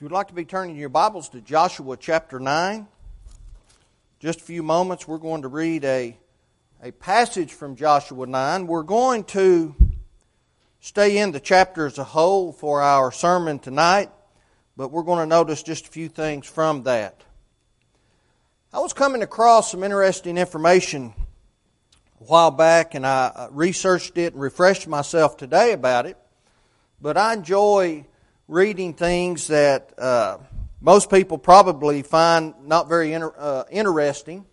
If you would like to be turning your Bibles to Joshua chapter 9, just a few moments, we're going to read a, a passage from Joshua 9. We're going to stay in the chapter as a whole for our sermon tonight, but we're going to notice just a few things from that. I was coming across some interesting information a while back, and I researched it and refreshed myself today about it, but I enjoy reading things that uh, most people probably find not very inter- uh, interesting.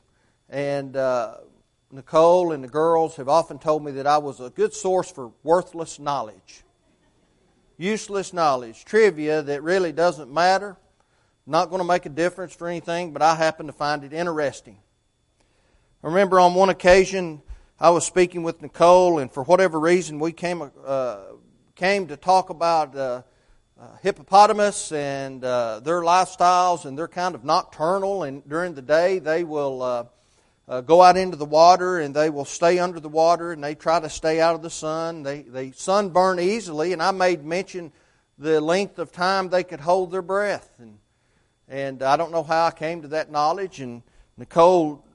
And uh, Nicole and the girls have often told me that I was a good source for worthless knowledge, useless knowledge, trivia that really doesn't matter, not going to make a difference for anything, but I happen to find it interesting. I remember on one occasion I was speaking with Nicole, and for whatever reason we came uh, came to talk about uh, uh, hippopotamus and uh, their lifestyles, and they're kind of nocturnal. And during the day, they will uh, uh, go out into the water and they will stay under the water and they try to stay out of the sun. They they sunburn easily, and I made mention the length of time they could hold their breath. And and I don't know how I came to that knowledge. And Nicole,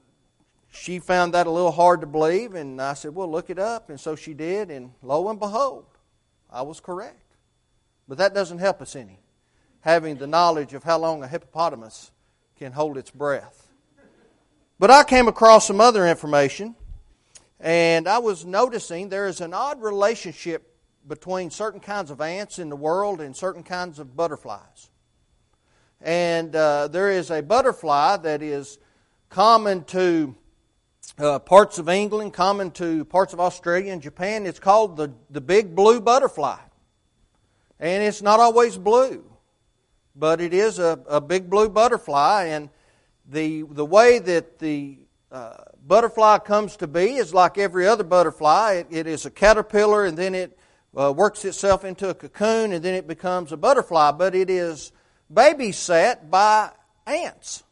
she found that a little hard to believe, and I said, "Well, look it up." And so she did, and lo and behold, I was correct. But that doesn't help us any, having the knowledge of how long a hippopotamus can hold its breath. But I came across some other information, and I was noticing there is an odd relationship between certain kinds of ants in the world and certain kinds of butterflies. And uh, there is a butterfly that is common to uh, parts of England, common to parts of Australia and Japan. It's called the, the big blue butterfly. And it's not always blue, but it is a, a big blue butterfly. And the, the way that the uh, butterfly comes to be is like every other butterfly. it, it is a caterpillar, and then it uh, works itself into a cocoon, and then it becomes a butterfly. But it is babysat by ants.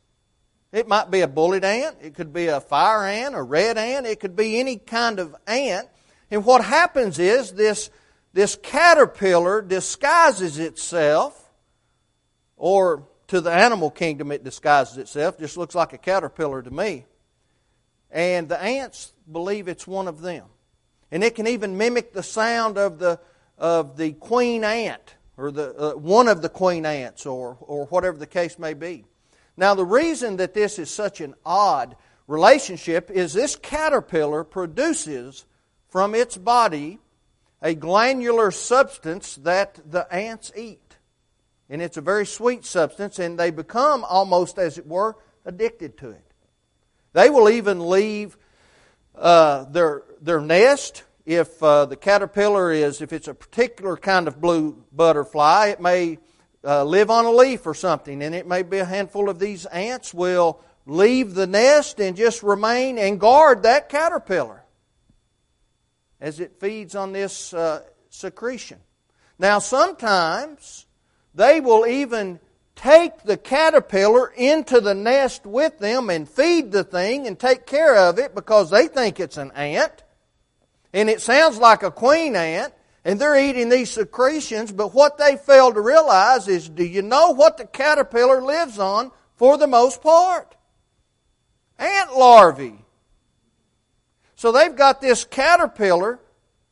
It might be a bullet ant, it could be a fire ant, a red ant, it could be any kind of ant. And what happens is this this caterpillar disguises itself, or to the animal kingdom it disguises itself, just looks like a caterpillar to me. And the ants believe it's one of them. And it can even mimic the sound of the, of the queen ant, or the, uh, one of the queen ants, or, or whatever the case may be. Now, the reason that this is such an odd relationship is this caterpillar produces from its body a glandular substance that the ants eat. And it's a very sweet substance, and they become almost, as it were, addicted to it. They will even leave uh, their, their nest. If uh, the caterpillar is, if it's a particular kind of blue butterfly, it may uh, live on a leaf or something, and it may be a handful of these ants will leave the nest and just remain and guard that caterpillar as it feeds on this uh, secretion. Now, sometimes they will even take the caterpillar into the nest with them and feed the thing and take care of it because they think it's an ant. And it sounds like a queen ant, and they're eating these secretions, but what they fail to realize is do you know what the caterpillar lives on for the most part? Ant larvae. So they've got this caterpillar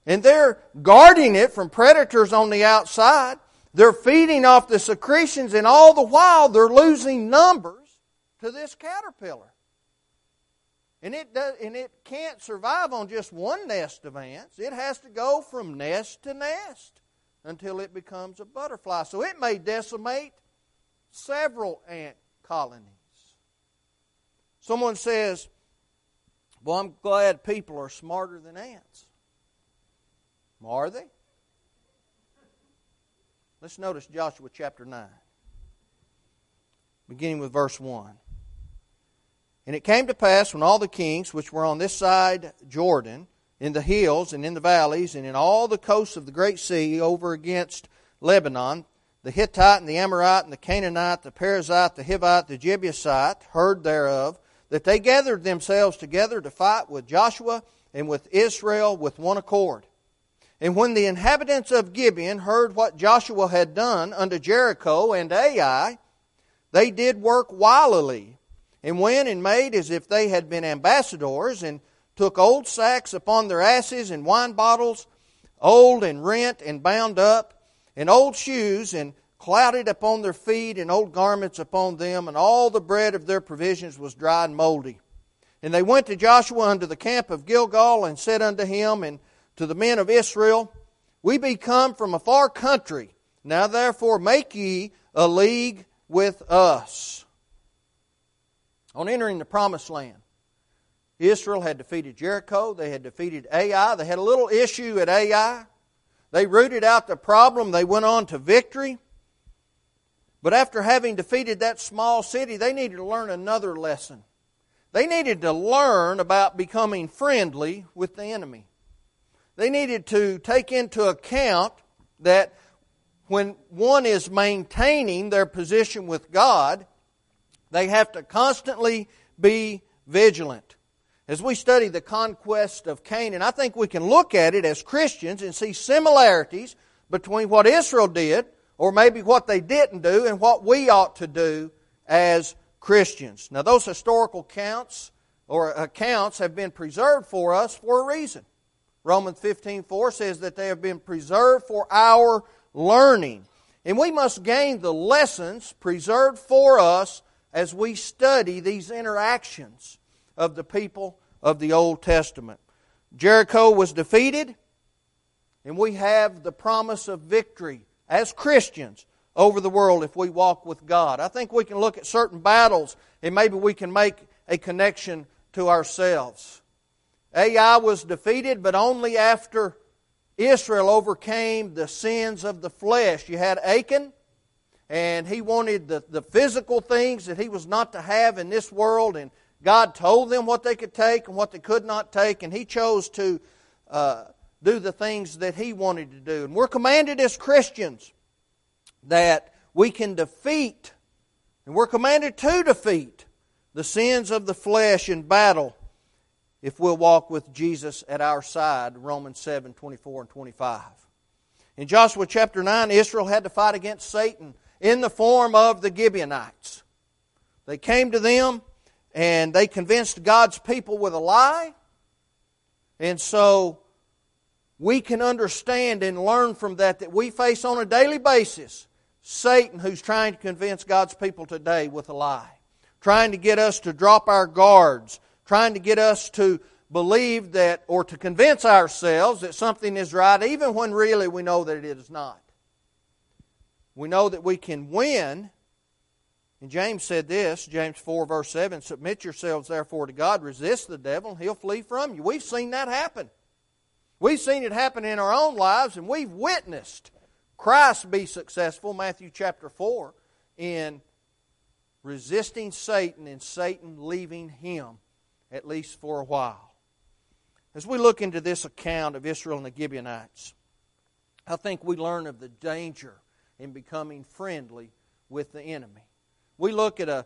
and they're guarding it from predators on the outside. They're feeding off the secretions, and all the while they're losing numbers to this caterpillar. And it, does, and it can't survive on just one nest of ants. It has to go from nest to nest until it becomes a butterfly. So it may decimate several ant colonies. Someone says, well, I'm glad people are smarter than ants. Are they? Let's notice Joshua chapter 9, beginning with verse 1. And it came to pass when all the kings which were on this side Jordan, in the hills and in the valleys, and in all the coasts of the great sea over against Lebanon, the Hittite and the Amorite and the Canaanite, the Perizzite, the Hivite, the Jebusite, heard thereof, that they gathered themselves together to fight with Joshua and with Israel with one accord. And when the inhabitants of Gibeon heard what Joshua had done unto Jericho and Ai, they did work wilily, and went and made as if they had been ambassadors, and took old sacks upon their asses, and wine bottles, old and rent and bound up, and old shoes, and clouded upon their feet, and old garments upon them, and all the bread of their provisions was dry and moldy. And they went to Joshua unto the camp of Gilgal, and said unto him and to the men of Israel, We be come from a far country. Now therefore make ye a league with us. On entering the promised land, Israel had defeated Jericho, they had defeated Ai, they had a little issue at Ai. They rooted out the problem, they went on to victory. But after having defeated that small city, they needed to learn another lesson. They needed to learn about becoming friendly with the enemy. They needed to take into account that when one is maintaining their position with God, they have to constantly be vigilant. As we study the conquest of Canaan, I think we can look at it as Christians and see similarities between what Israel did, or maybe what they didn't do, and what we ought to do as Christians. Now, those historical counts or accounts have been preserved for us for a reason. Romans 15:4 says that they have been preserved for our learning. And we must gain the lessons preserved for us as we study these interactions of the people of the Old Testament. Jericho was defeated, and we have the promise of victory as Christians over the world if we walk with God. I think we can look at certain battles and maybe we can make a connection to ourselves. Ai was defeated, but only after Israel overcame the sins of the flesh. You had Achan, and he wanted the, the physical things that he was not to have in this world, and God told them what they could take and what they could not take, and he chose to uh, do the things that he wanted to do. And we're commanded as Christians that we can defeat, and we're commanded to defeat, the sins of the flesh in battle if we'll walk with Jesus at our side, Romans 7 24 and 25. In Joshua chapter 9, Israel had to fight against Satan in the form of the Gibeonites. They came to them and they convinced God's people with a lie. And so we can understand and learn from that that we face on a daily basis Satan who's trying to convince God's people today with a lie, trying to get us to drop our guards, trying to get us to believe that or to convince ourselves that something is right, even when really we know that it is not. We know that we can win. And James said this, James 4, verse 7 Submit yourselves therefore to God, resist the devil, and he'll flee from you. We've seen that happen. We've seen it happen in our own lives, and we've witnessed Christ be successful, Matthew chapter 4, in resisting Satan and Satan leaving him at least for a while. As we look into this account of Israel and the Gibeonites, I think we learn of the danger in becoming friendly with the enemy. We look at a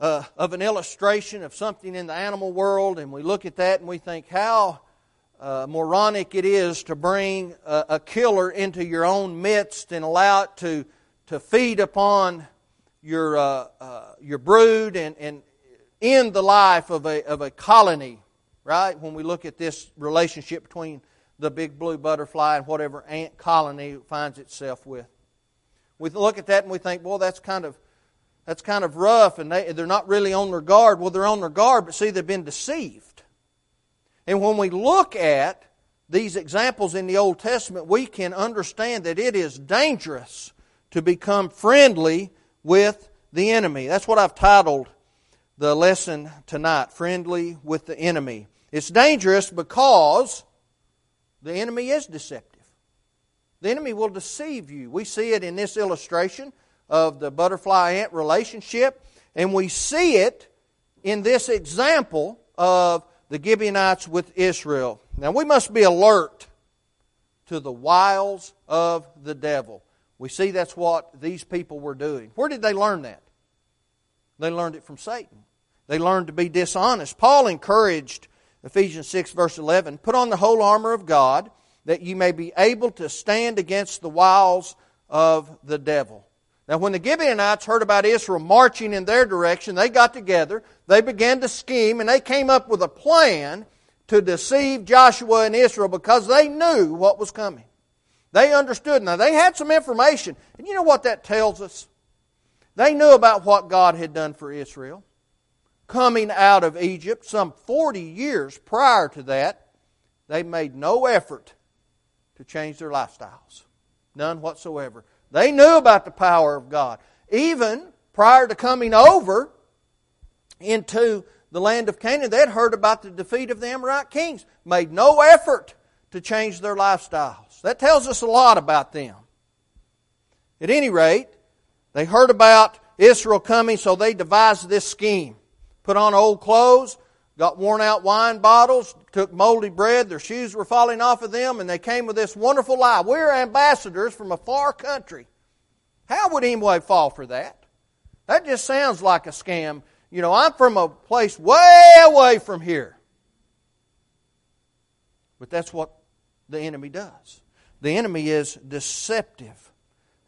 uh, of an illustration of something in the animal world, and we look at that and we think how uh, moronic it is to bring a, a, killer into your own midst and allow it to to feed upon your uh, uh your brood and, and in the life of a, of a colony, right? When we look at this relationship between the big blue butterfly and whatever ant colony it finds itself with. We look at that and we think, well, that's kind of that's kind of rough, and they, they're not really on their guard. Well, they're on their guard, but see, they've been deceived. And when we look at these examples in the Old Testament, we can understand that it is dangerous to become friendly with the enemy. That's what I've titled the lesson tonight friendly with the enemy. It's dangerous because the enemy is deceptive. The enemy will deceive you. We see it in this illustration of the butterfly ant relationship, and we see it in this example of the Gibeonites with Israel. Now we must be alert to the wiles of the devil. We see that's what these people were doing. Where did they learn that? They learned it from Satan. They learned to be dishonest. Paul encouraged Ephesians 6, verse 11 put on the whole armor of God that you may be able to stand against the wiles of the devil. Now, when the Gibeonites heard about Israel marching in their direction, they got together, they began to scheme, and they came up with a plan to deceive Joshua and Israel because they knew what was coming. They understood. Now, they had some information. And you know what that tells us? They knew about what God had done for Israel. Coming out of Egypt, some 40 years prior to that, they made no effort to change their lifestyles. None whatsoever. They knew about the power of God. Even prior to coming over into the land of Canaan, they had heard about the defeat of the Amorite kings. Made no effort to change their lifestyles. That tells us a lot about them. At any rate, they heard about Israel coming, so they devised this scheme. Put on old clothes, got worn out wine bottles, took moldy bread, their shoes were falling off of them, and they came with this wonderful lie. We're ambassadors from a far country. How would anyone fall for that? That just sounds like a scam. You know, I'm from a place way away from here. But that's what the enemy does. The enemy is deceptive.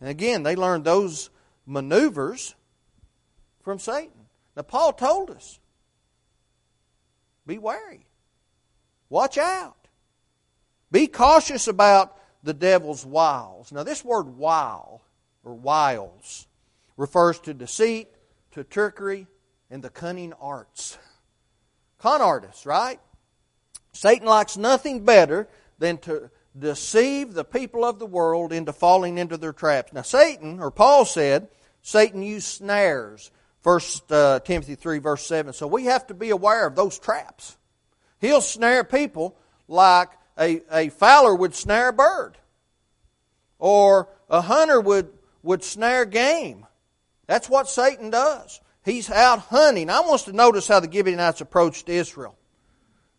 And again, they learned those maneuvers from Satan. Now, Paul told us be wary, watch out, be cautious about the devil's wiles. Now, this word wile or wiles refers to deceit, to trickery, and the cunning arts. Con artists, right? Satan likes nothing better than to deceive the people of the world into falling into their traps. Now, Satan, or Paul said, Satan used snares. 1 uh, Timothy 3, verse 7. So we have to be aware of those traps. He'll snare people like a, a fowler would snare a bird, or a hunter would, would snare game. That's what Satan does. He's out hunting. I want us to notice how the Gibeonites approached Israel.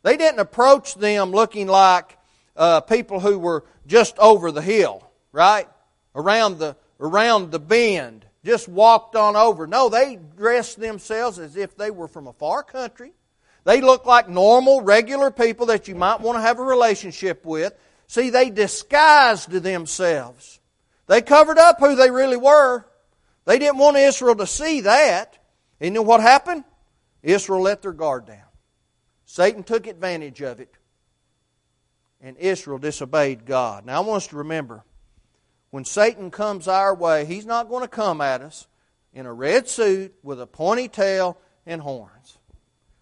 They didn't approach them looking like uh, people who were just over the hill, right? Around the, around the bend, just walked on over. No, they dressed themselves as if they were from a far country. They looked like normal, regular people that you might want to have a relationship with. See, they disguised themselves. They covered up who they really were. They didn't want Israel to see that. And then what happened? Israel let their guard down. Satan took advantage of it and Israel disobeyed God. Now, I want us to remember when Satan comes our way, he's not going to come at us in a red suit with a pointy tail and horns.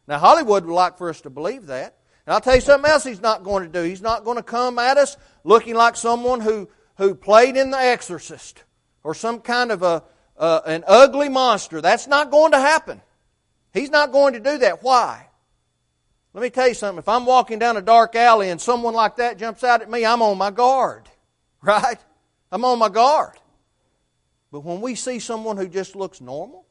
Now, Hollywood would like for us to believe that. And I'll tell you something else he's not going to do. He's not going to come at us looking like someone who, who played in The Exorcist or some kind of a, an ugly monster. That's not going to happen. He's not going to do that. Why? Let me tell you something. If I'm walking down a dark alley and someone like that jumps out at me, I'm on my guard. Right? I'm on my guard. But when we see someone who just looks normal,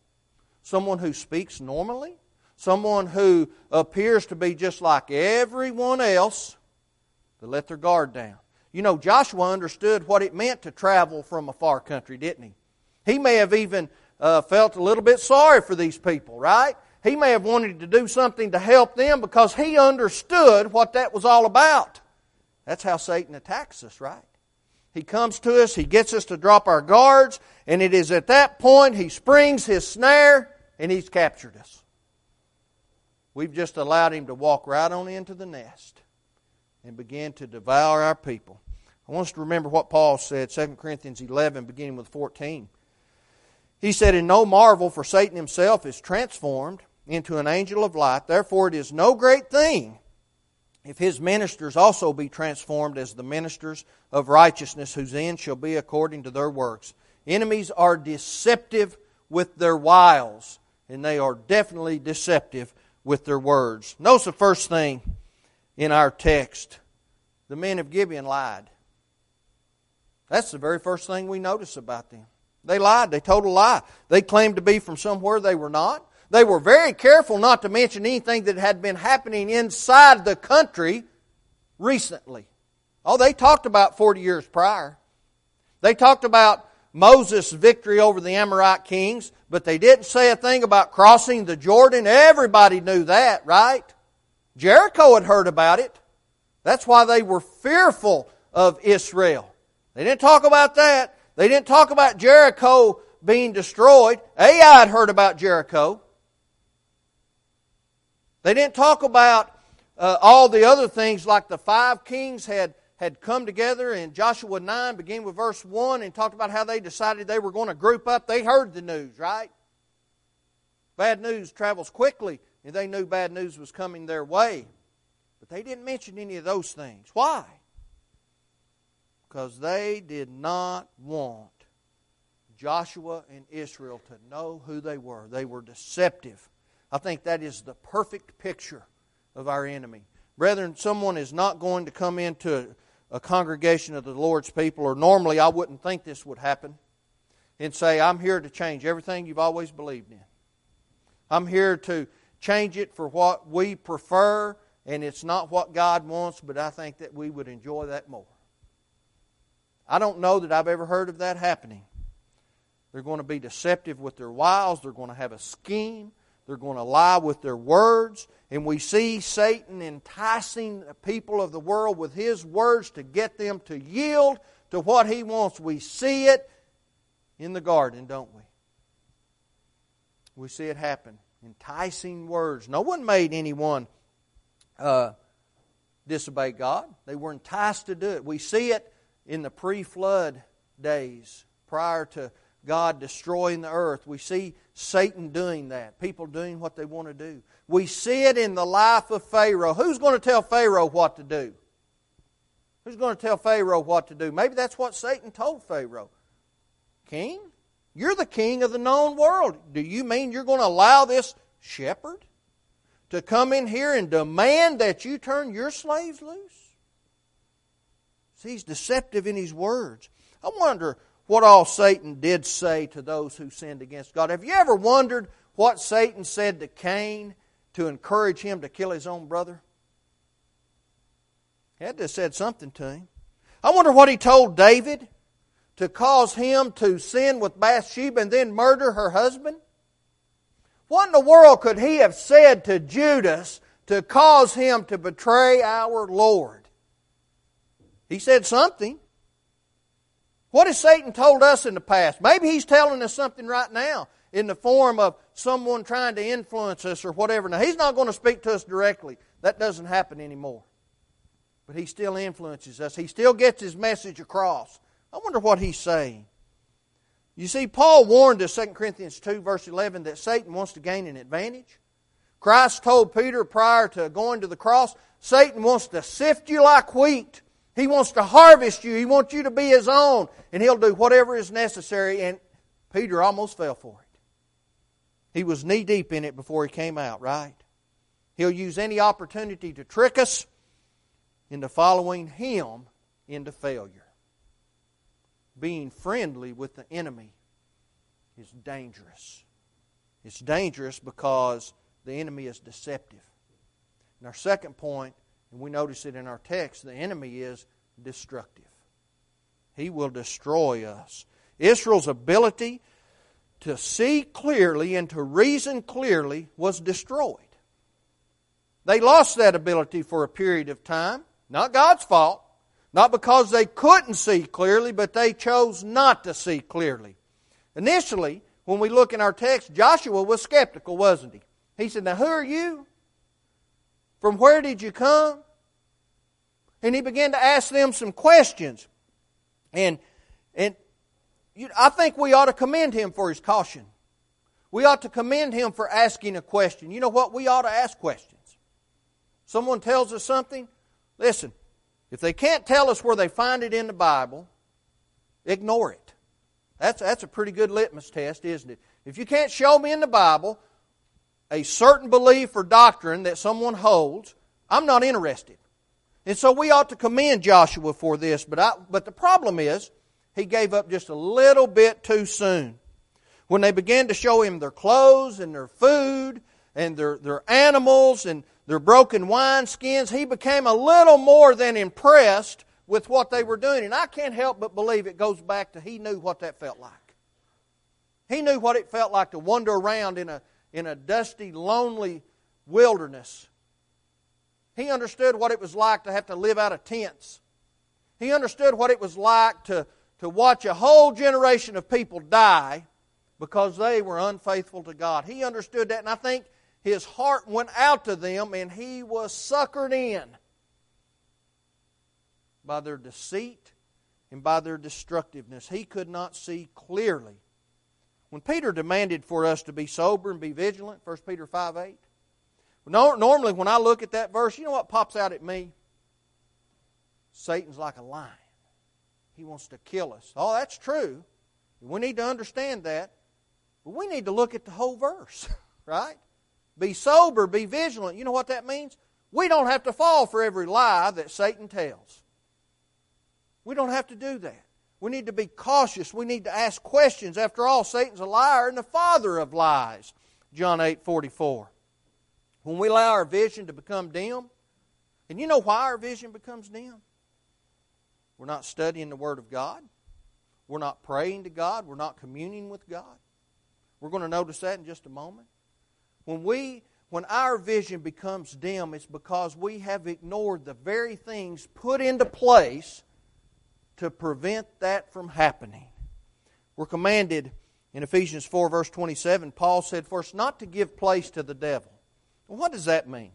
someone who speaks normally, someone who appears to be just like everyone else, they let their guard down. You know, Joshua understood what it meant to travel from a far country, didn't he? He may have even uh, felt a little bit sorry for these people, right? He may have wanted to do something to help them because he understood what that was all about. That's how Satan attacks us, right? He comes to us, he gets us to drop our guards, and it is at that point he springs his snare and he's captured us. We've just allowed him to walk right on into the nest and begin to devour our people. I want us to remember what Paul said, 2 Corinthians 11, beginning with 14. He said, In no marvel, for Satan himself is transformed into an angel of light. Therefore, it is no great thing if his ministers also be transformed as the ministers of righteousness, whose end shall be according to their works. Enemies are deceptive with their wiles, and they are definitely deceptive with their words. Notice the first thing in our text the men of Gibeon lied. That's the very first thing we notice about them. They lied. They told a lie. They claimed to be from somewhere they were not. They were very careful not to mention anything that had been happening inside the country recently. Oh, they talked about 40 years prior. They talked about Moses' victory over the Amorite kings, but they didn't say a thing about crossing the Jordan. Everybody knew that, right? Jericho had heard about it. That's why they were fearful of Israel. They didn't talk about that. They didn't talk about Jericho being destroyed. Ai had heard about Jericho. They didn't talk about uh, all the other things like the five kings had, had come together in Joshua 9, beginning with verse 1, and talked about how they decided they were going to group up. They heard the news, right? Bad news travels quickly, and they knew bad news was coming their way. But they didn't mention any of those things. Why? Because they did not want Joshua and Israel to know who they were. They were deceptive. I think that is the perfect picture of our enemy. Brethren, someone is not going to come into a congregation of the Lord's people, or normally I wouldn't think this would happen, and say, I'm here to change everything you've always believed in. I'm here to change it for what we prefer, and it's not what God wants, but I think that we would enjoy that more. I don't know that I've ever heard of that happening. They're going to be deceptive with their wiles, they're going to have a scheme, they're going to lie with their words. And we see Satan enticing the people of the world with his words to get them to yield to what he wants. We see it in the garden, don't we? We see it happen. Enticing words. No one made anyone uh, disobey God, they were enticed to do it. We see it in the pre flood days prior to God destroying the earth. We see Satan doing that, people doing what they want to do. We see it in the life of Pharaoh. Who's going to tell Pharaoh what to do? Who's going to tell Pharaoh what to do? Maybe that's what Satan told Pharaoh. King, you're the king of the known world. Do you mean you're going to allow this shepherd to come in here and demand that you turn your slaves loose? See, he's deceptive in his words. I wonder what all Satan did say to those who sinned against God. Have you ever wondered what Satan said to Cain to encourage him to kill his own brother? He had to have said something to him. I wonder what he told David to cause him to sin with Bathsheba and then murder her husband? What in the world could he have said to Judas to cause him to betray our Lord? He said something. What has Satan told us in the past? Maybe he's telling us something right now in the form of someone trying to influence us or whatever. Now, he's not going to speak to us directly. That doesn't happen anymore. But he still influences us, he still gets his message across. I wonder what he's saying. You see, Paul warned us, 2 Corinthians 2, verse 11, that Satan wants to gain an advantage. Christ told Peter prior to going to the cross, Satan wants to sift you like wheat. He wants to harvest you. He wants you to be his own. And he'll do whatever is necessary. And Peter almost fell for it. He was knee deep in it before he came out, right? He'll use any opportunity to trick us into following him into failure. Being friendly with the enemy is dangerous. It's dangerous because the enemy is deceptive. And our second point and we notice it in our text, the enemy is destructive. He will destroy us. Israel's ability to see clearly and to reason clearly was destroyed. They lost that ability for a period of time. Not God's fault. Not because they couldn't see clearly, but they chose not to see clearly. Initially, when we look in our text, Joshua was skeptical, wasn't he? He said, Now who are you? From where did you come? And he began to ask them some questions. And, and you, I think we ought to commend him for his caution. We ought to commend him for asking a question. You know what? We ought to ask questions. Someone tells us something, listen, if they can't tell us where they find it in the Bible, ignore it. That's, that's a pretty good litmus test, isn't it? If you can't show me in the Bible a certain belief or doctrine that someone holds, I'm not interested. And so we ought to commend Joshua for this, but, I, but the problem is he gave up just a little bit too soon. When they began to show him their clothes and their food and their, their animals and their broken wineskins, he became a little more than impressed with what they were doing. And I can't help but believe it goes back to he knew what that felt like. He knew what it felt like to wander around in a, in a dusty, lonely wilderness. He understood what it was like to have to live out of tents. He understood what it was like to, to watch a whole generation of people die because they were unfaithful to God. He understood that, and I think his heart went out to them, and he was suckered in by their deceit and by their destructiveness. He could not see clearly. When Peter demanded for us to be sober and be vigilant, 1 Peter 5 8, normally when I look at that verse, you know what pops out at me? Satan's like a lion. He wants to kill us. Oh, that's true. We need to understand that. But we need to look at the whole verse, right? Be sober, be vigilant. You know what that means? We don't have to fall for every lie that Satan tells. We don't have to do that. We need to be cautious. We need to ask questions. After all, Satan's a liar and the father of lies. John 8 44. When we allow our vision to become dim, and you know why our vision becomes dim? We're not studying the Word of God. We're not praying to God. We're not communing with God. We're going to notice that in just a moment. When we when our vision becomes dim, it's because we have ignored the very things put into place to prevent that from happening. We're commanded in Ephesians 4, verse 27, Paul said, First, not to give place to the devil. What does that mean?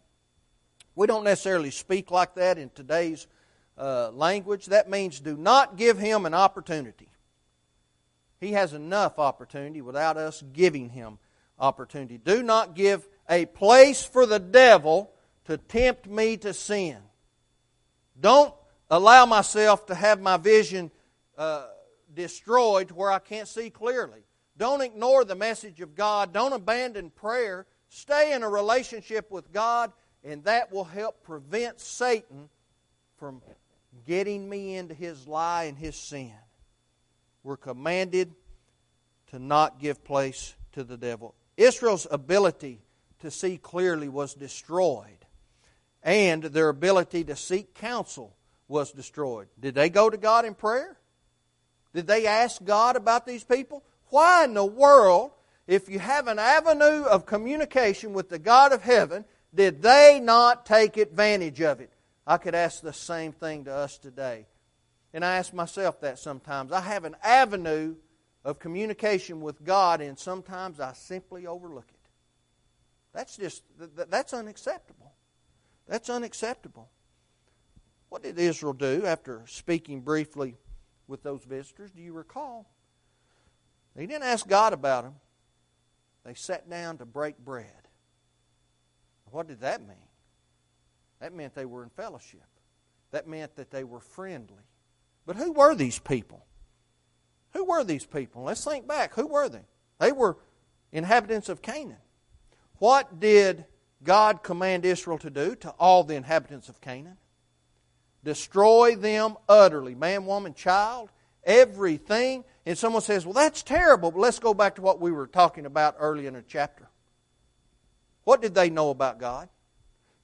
We don't necessarily speak like that in today's uh, language. That means do not give him an opportunity. He has enough opportunity without us giving him opportunity. Do not give a place for the devil to tempt me to sin. Don't allow myself to have my vision uh, destroyed where I can't see clearly. Don't ignore the message of God. Don't abandon prayer. Stay in a relationship with God, and that will help prevent Satan from getting me into his lie and his sin. We're commanded to not give place to the devil. Israel's ability to see clearly was destroyed, and their ability to seek counsel was destroyed. Did they go to God in prayer? Did they ask God about these people? Why in the world, if you have an avenue of communication with the God of heaven, did they not take advantage of it? I could ask the same thing to us today. And I ask myself that sometimes. I have an avenue of communication with God, and sometimes I simply overlook it. That's just, that's unacceptable. That's unacceptable. What did Israel do after speaking briefly with those visitors? Do you recall? They didn't ask God about them. They sat down to break bread. What did that mean? That meant they were in fellowship. That meant that they were friendly. But who were these people? Who were these people? Let's think back. Who were they? They were inhabitants of Canaan. What did God command Israel to do to all the inhabitants of Canaan? Destroy them utterly man, woman, child, everything. And someone says, Well, that's terrible, but let's go back to what we were talking about early in the chapter. What did they know about God?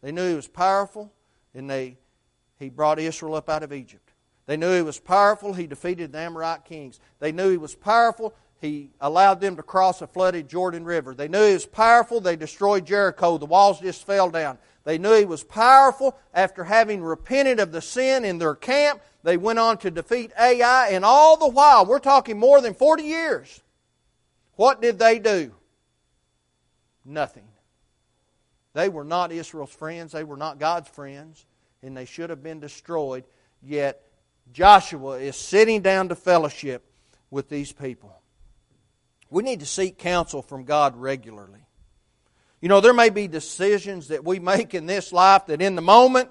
They knew He was powerful, and they, He brought Israel up out of Egypt. They knew He was powerful, He defeated the Amorite kings. They knew He was powerful, He allowed them to cross a flooded Jordan River. They knew He was powerful, they destroyed Jericho, the walls just fell down. They knew he was powerful. After having repented of the sin in their camp, they went on to defeat Ai, and all the while, we're talking more than 40 years, what did they do? Nothing. They were not Israel's friends, they were not God's friends, and they should have been destroyed. Yet Joshua is sitting down to fellowship with these people. We need to seek counsel from God regularly. You know, there may be decisions that we make in this life that in the moment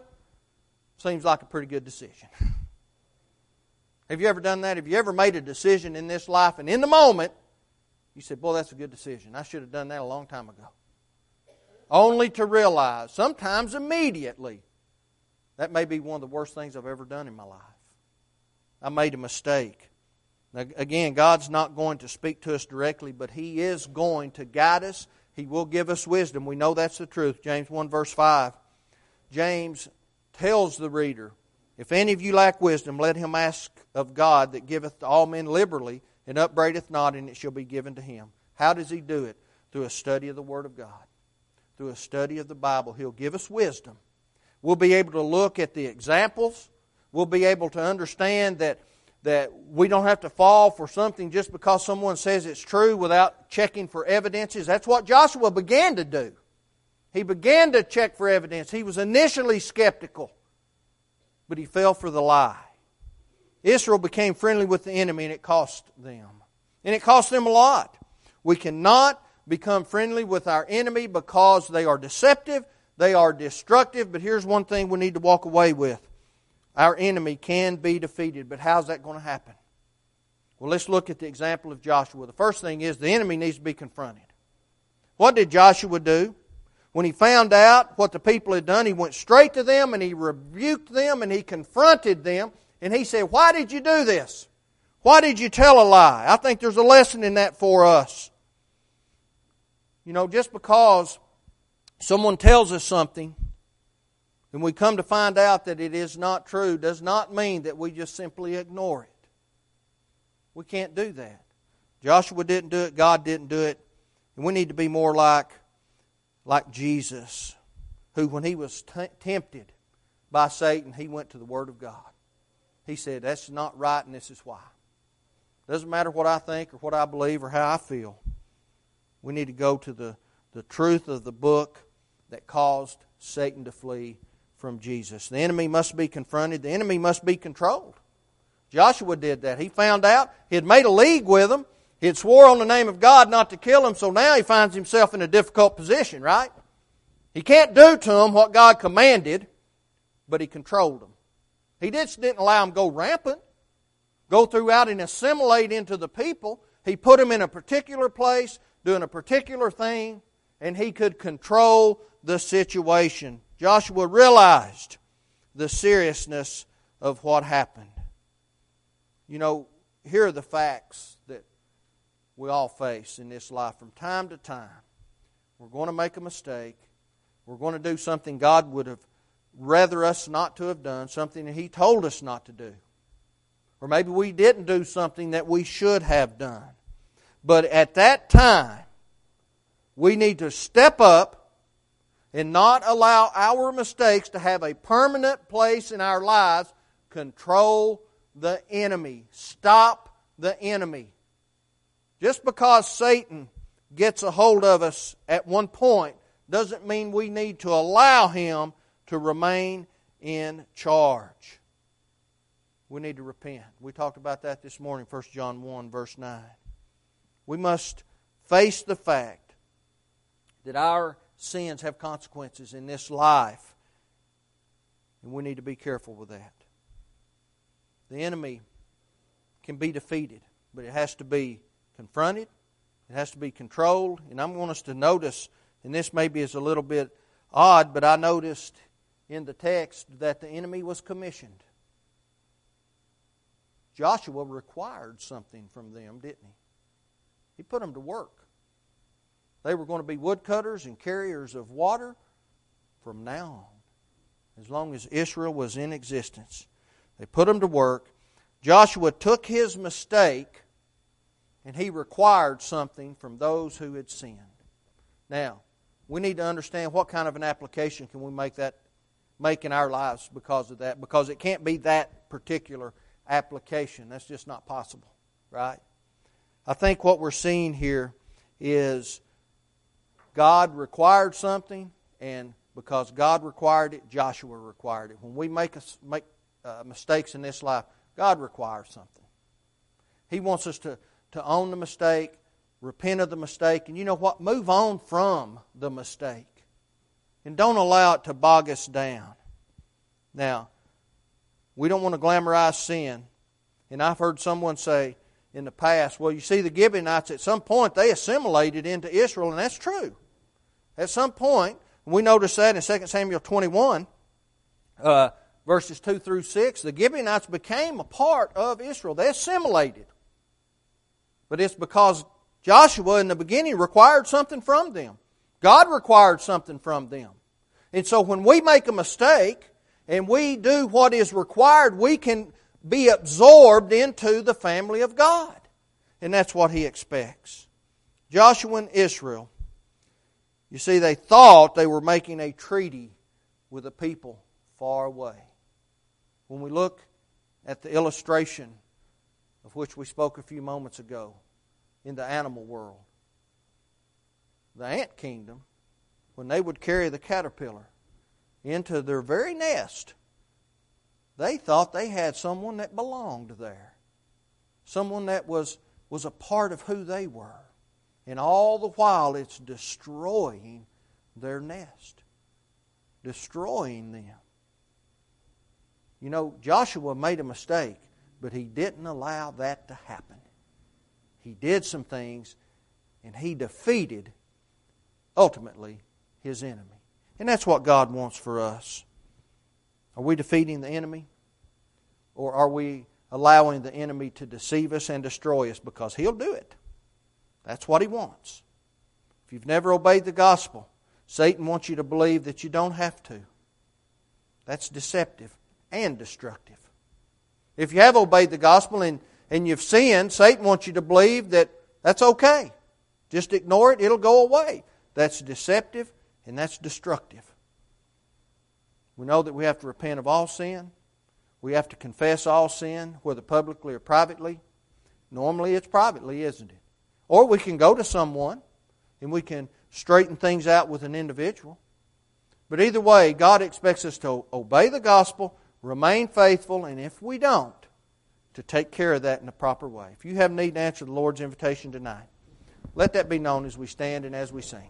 seems like a pretty good decision. Have you ever done that? Have you ever made a decision in this life and in the moment you said, Boy, that's a good decision. I should have done that a long time ago. Only to realize, sometimes immediately, that may be one of the worst things I've ever done in my life. I made a mistake. Again, God's not going to speak to us directly, but He is going to guide us he will give us wisdom. We know that's the truth. James 1, verse 5. James tells the reader, If any of you lack wisdom, let him ask of God that giveth to all men liberally, and upbraideth not, and it shall be given to him. How does he do it? Through a study of the Word of God, through a study of the Bible. He'll give us wisdom. We'll be able to look at the examples. We'll be able to understand that, that we don't have to fall for something just because someone says it's true without checking for evidences. That's what Joshua began to do. He began to check for evidence. He was initially skeptical, but he fell for the lie. Israel became friendly with the enemy, and it cost them. And it cost them a lot. We cannot become friendly with our enemy because they are deceptive, they are destructive. But here's one thing we need to walk away with our enemy can be defeated. But how's that going to happen? Well, let's look at the example of Joshua. The first thing is the enemy needs to be confronted. What did Joshua do? When he found out what the people had done, he went straight to them and he rebuked them and he confronted them and he said, Why did you do this? Why did you tell a lie? I think there's a lesson in that for us. You know, just because someone tells us something and we come to find out that it is not true does not mean that we just simply ignore it. We can't do that. Joshua didn't do it, God didn't do it. And we need to be more like, like Jesus, who, when he was t- tempted by Satan, he went to the Word of God. He said, That's not right, and this is why. Doesn't matter what I think or what I believe or how I feel. We need to go to the, the truth of the book that caused Satan to flee from Jesus. The enemy must be confronted, the enemy must be controlled. Joshua did that. He found out, he had made a league with them, he had swore on the name of God not to kill him, so now he finds himself in a difficult position, right? He can't do to them what God commanded, but he controlled them. He just didn't allow them to go rampant, go throughout and assimilate into the people. He put them in a particular place, doing a particular thing, and he could control the situation. Joshua realized the seriousness of what happened. You know, here are the facts that we all face in this life from time to time. We're going to make a mistake. We're going to do something God would have rather us not to have done, something that He told us not to do. Or maybe we didn't do something that we should have done. But at that time, we need to step up and not allow our mistakes to have a permanent place in our lives. Control the enemy. Stop the enemy. Just because Satan gets a hold of us at one point doesn't mean we need to allow him to remain in charge. We need to repent. We talked about that this morning, 1 John 1, verse 9. We must face the fact that our sins have consequences in this life, and we need to be careful with that. The enemy can be defeated, but it has to be confronted, it has to be controlled, and I want us to notice, and this maybe is a little bit odd, but I noticed in the text that the enemy was commissioned. Joshua required something from them, didn't he? He put them to work. They were going to be woodcutters and carriers of water from now on, as long as Israel was in existence. They put them to work. Joshua took his mistake and he required something from those who had sinned. Now, we need to understand what kind of an application can we make that make in our lives because of that, because it can't be that particular application. That's just not possible, right? I think what we're seeing here is God required something, and because God required it, Joshua required it. When we make, make uh, mistakes in this life, God requires something. He wants us to, to own the mistake, repent of the mistake, and you know what? Move on from the mistake. And don't allow it to bog us down. Now, we don't want to glamorize sin. And I've heard someone say in the past, well, you see, the Gibeonites at some point they assimilated into Israel, and that's true. At some point, we notice that in 2 Samuel 21, uh, verses 2 through 6, the Gibeonites became a part of Israel. They assimilated. But it's because Joshua in the beginning required something from them. God required something from them. And so when we make a mistake and we do what is required, we can be absorbed into the family of God. And that's what he expects. Joshua and Israel, you see, they thought they were making a treaty with a people far away. when we look at the illustration of which we spoke a few moments ago in the animal world. The ant kingdom, when they would carry the caterpillar into their very nest, they thought they had someone that belonged there, someone that was, was a part of who they were. And all the while, it's destroying their nest, destroying them. You know, Joshua made a mistake, but he didn't allow that to happen. He did some things, and he defeated, ultimately, his enemy. And that's what God wants for us. Are we defeating the enemy? Or are we allowing the enemy to deceive us and destroy us? Because he'll do it. That's what he wants. If you've never obeyed the gospel, Satan wants you to believe that you don't have to. That's deceptive and destructive. If you have obeyed the gospel and, and you've sinned, Satan wants you to believe that that's okay. Just ignore it, it'll go away. That's deceptive and that's destructive. We know that we have to repent of all sin. We have to confess all sin, whether publicly or privately. Normally it's privately, isn't it? Or we can go to someone and we can straighten things out with an individual. But either way, God expects us to obey the gospel, remain faithful, and if we don't, to take care of that in the proper way. If you have need to answer the Lord's invitation tonight, let that be known as we stand and as we sing.